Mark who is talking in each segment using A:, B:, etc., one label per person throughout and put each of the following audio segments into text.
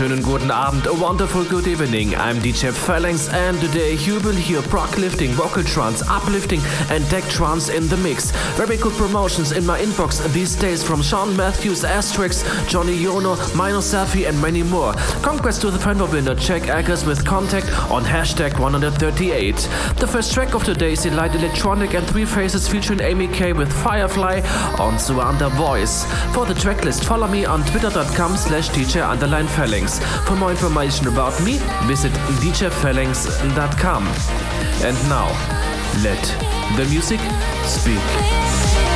A: Guten Abend, a wonderful good evening. I'm DJ Phalanx and today you will hear prog lifting, vocal trance, uplifting and tech trance in the mix. Very good promotions in my inbox these days from Sean Mathews, Astrax, Johnny Yono, Mino Safy and many more. Congrats to the friend winner Jak Aggas with contact on hashtag 138. The first track of today is Elite Electronic and Three Faces featuring Amy K with Firefly on Suanda Voice. For the tracklist follow me on twitter.com slash DJ underline Phalanx. For more information about me, visit djphalanx.com. And now, let the music speak.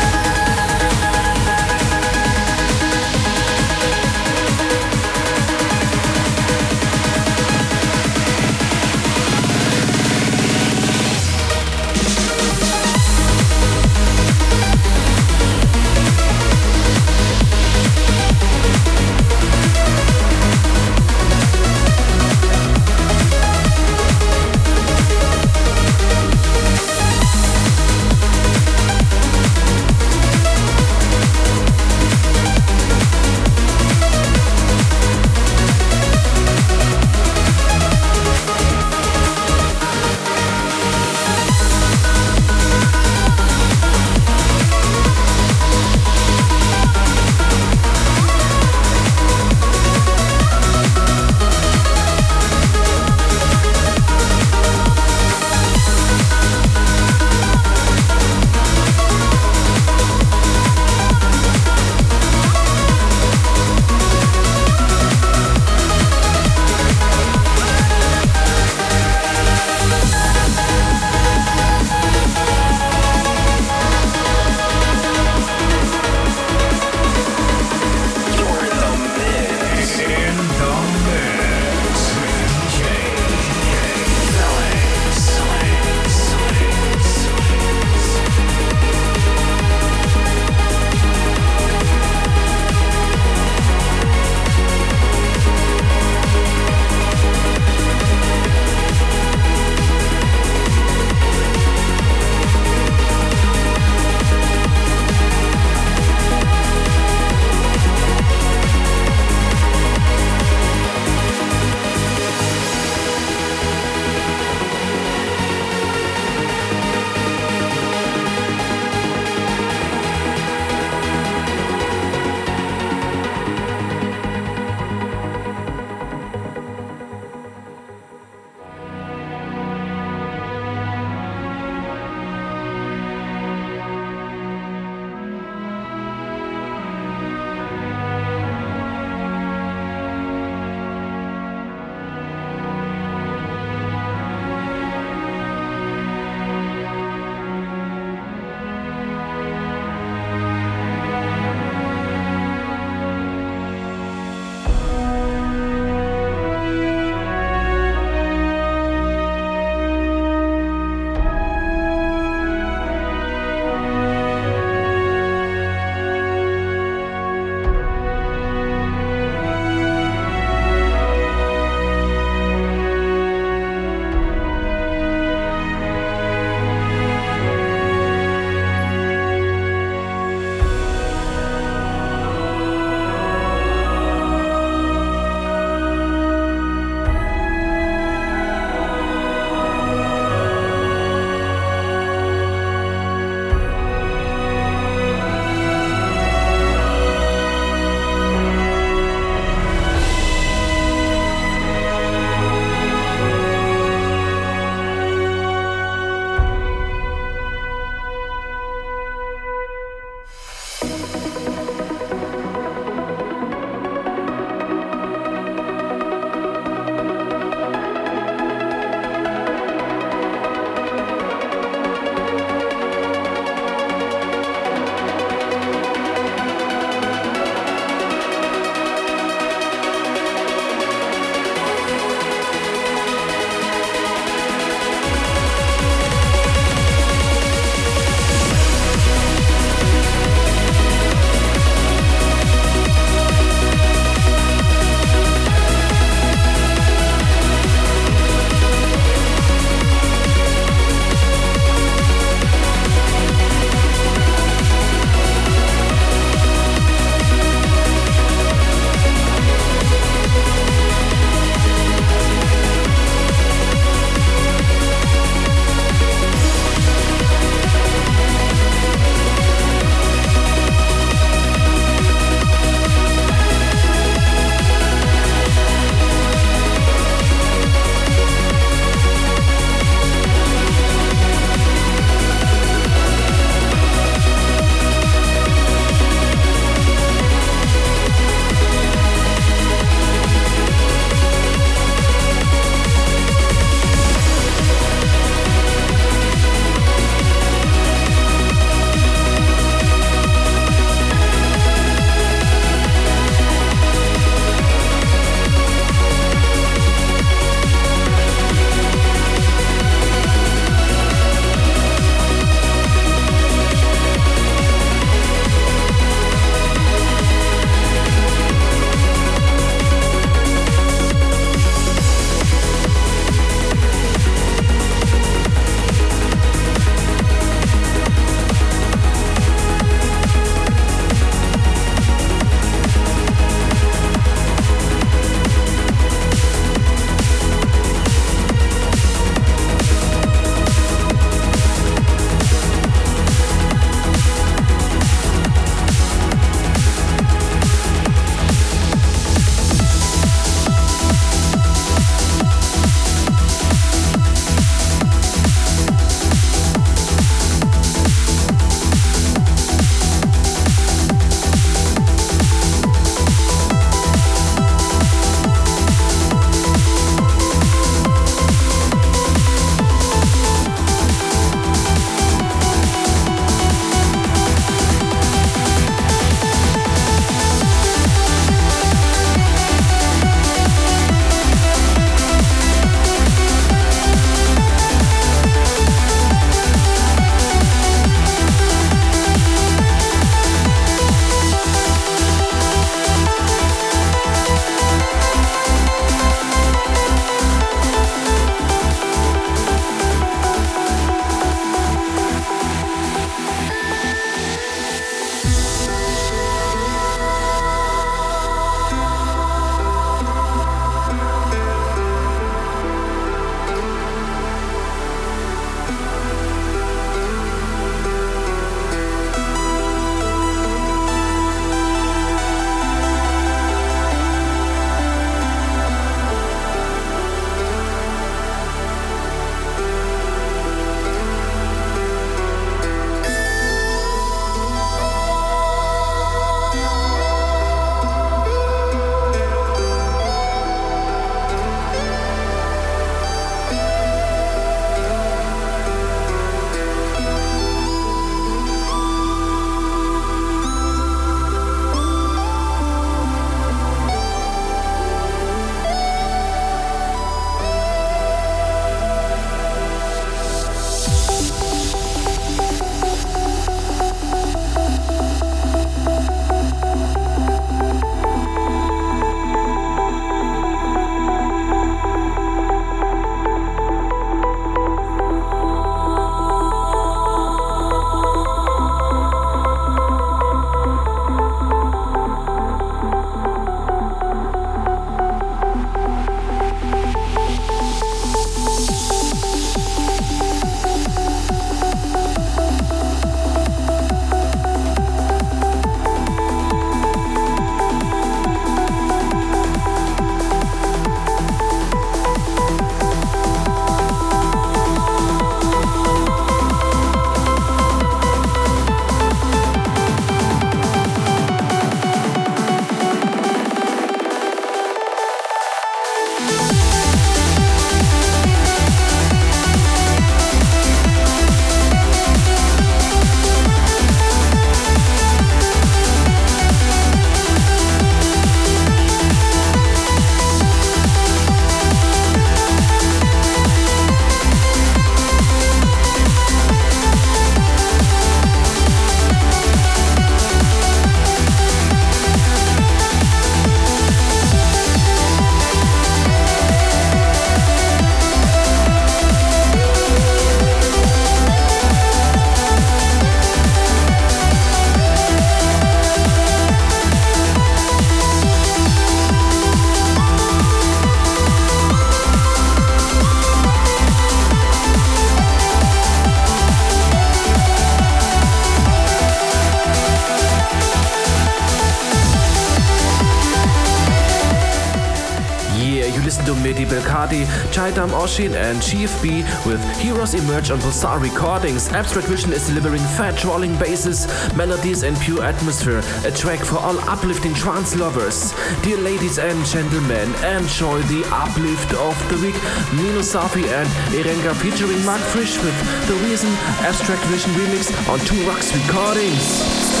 A: And Jeef B with Heroes Emerge on Pulsar Recordings. Abstract Vision is delivering fat rolling basses, melodies, and pure atmosphere. A track for all uplifting trance lovers. Dear ladies and gentlemen, enjoy the uplift of the week. Mino Safy and Eranga featuring Mark Frisch with The Reason Abstract Vision remix on Two Rocks Recordings.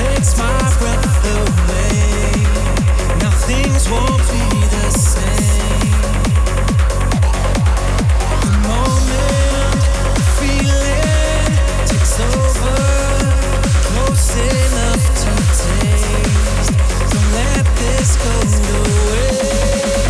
B: takes my breath away. Enough to taste. Don't let this go to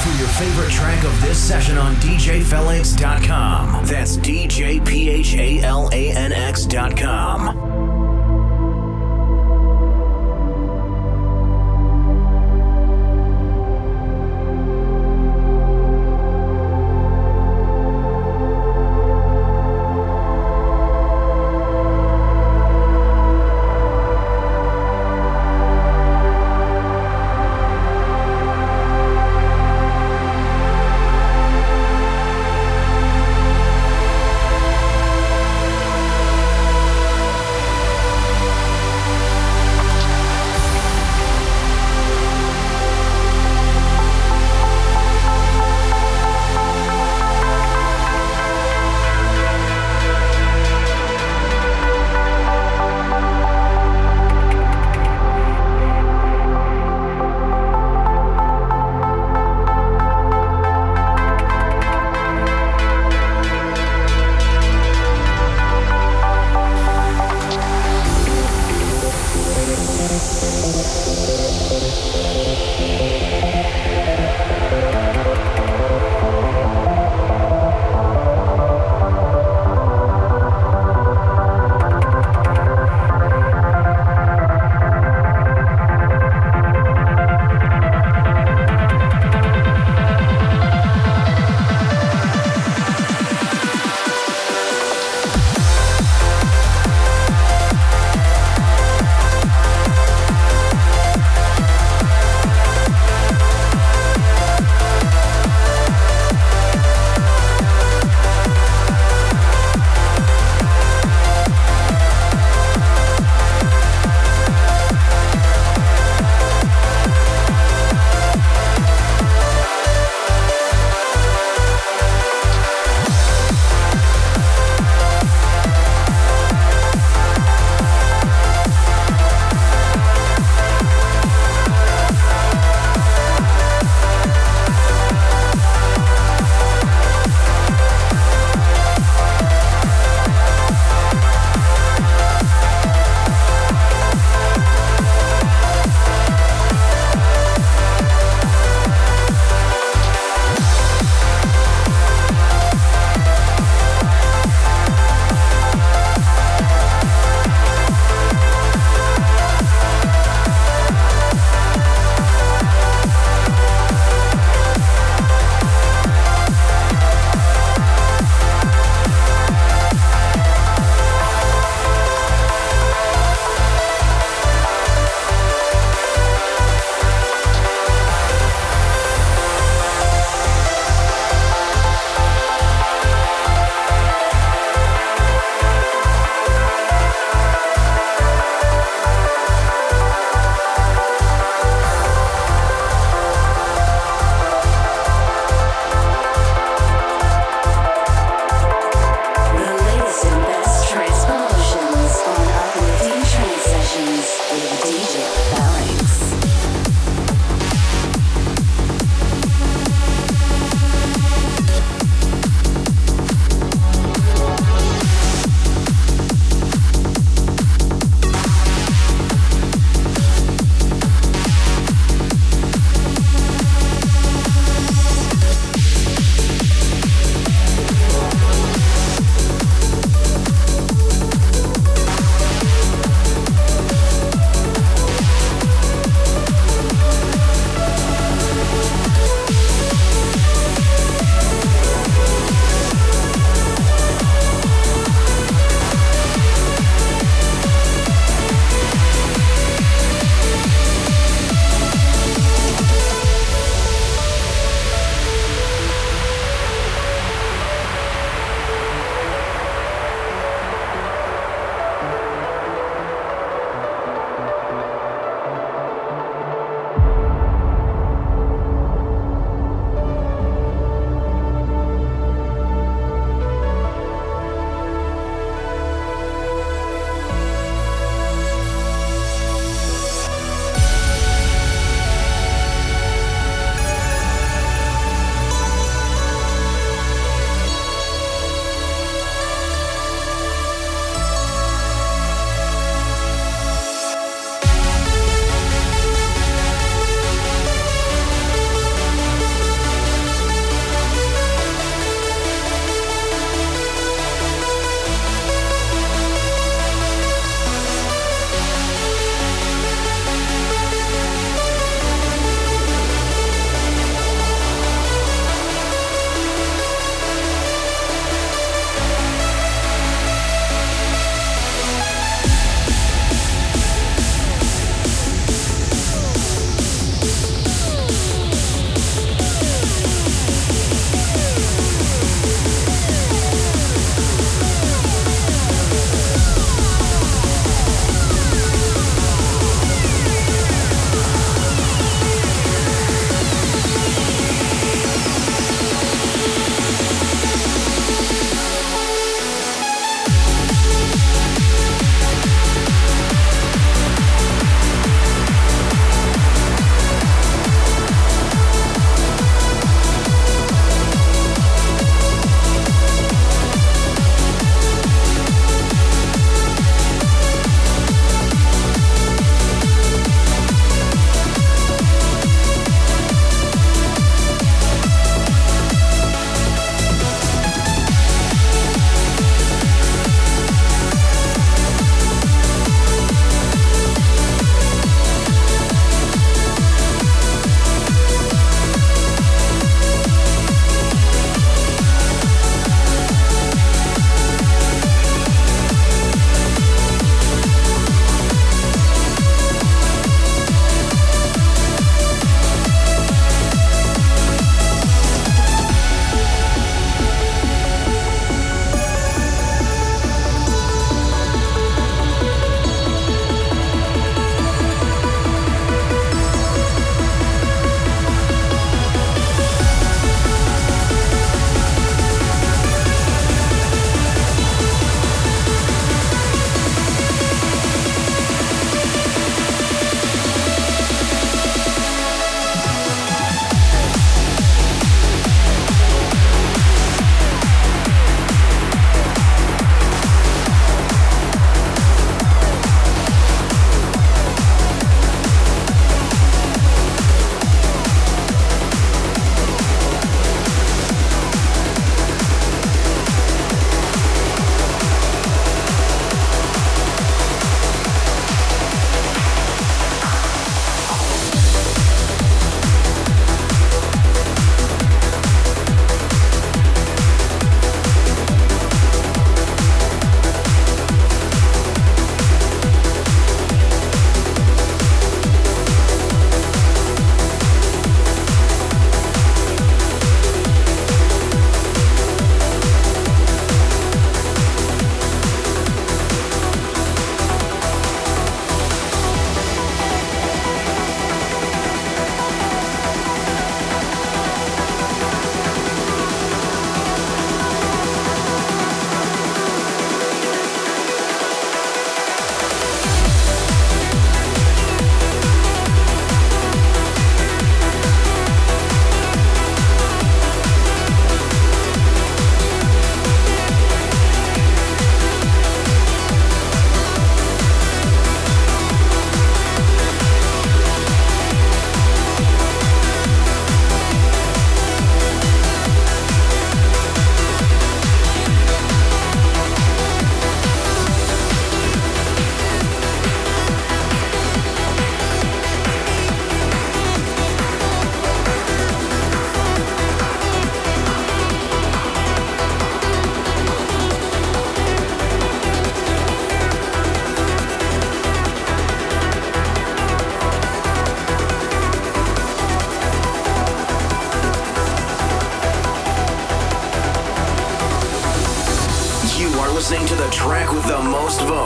B: for
C: your favorite track of this session on DJPhalanx.com. That's DJPhalanx.com.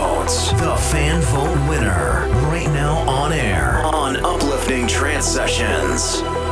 C: votes. The fan vote winner. Right now on air on Uplifting Trance Sessions.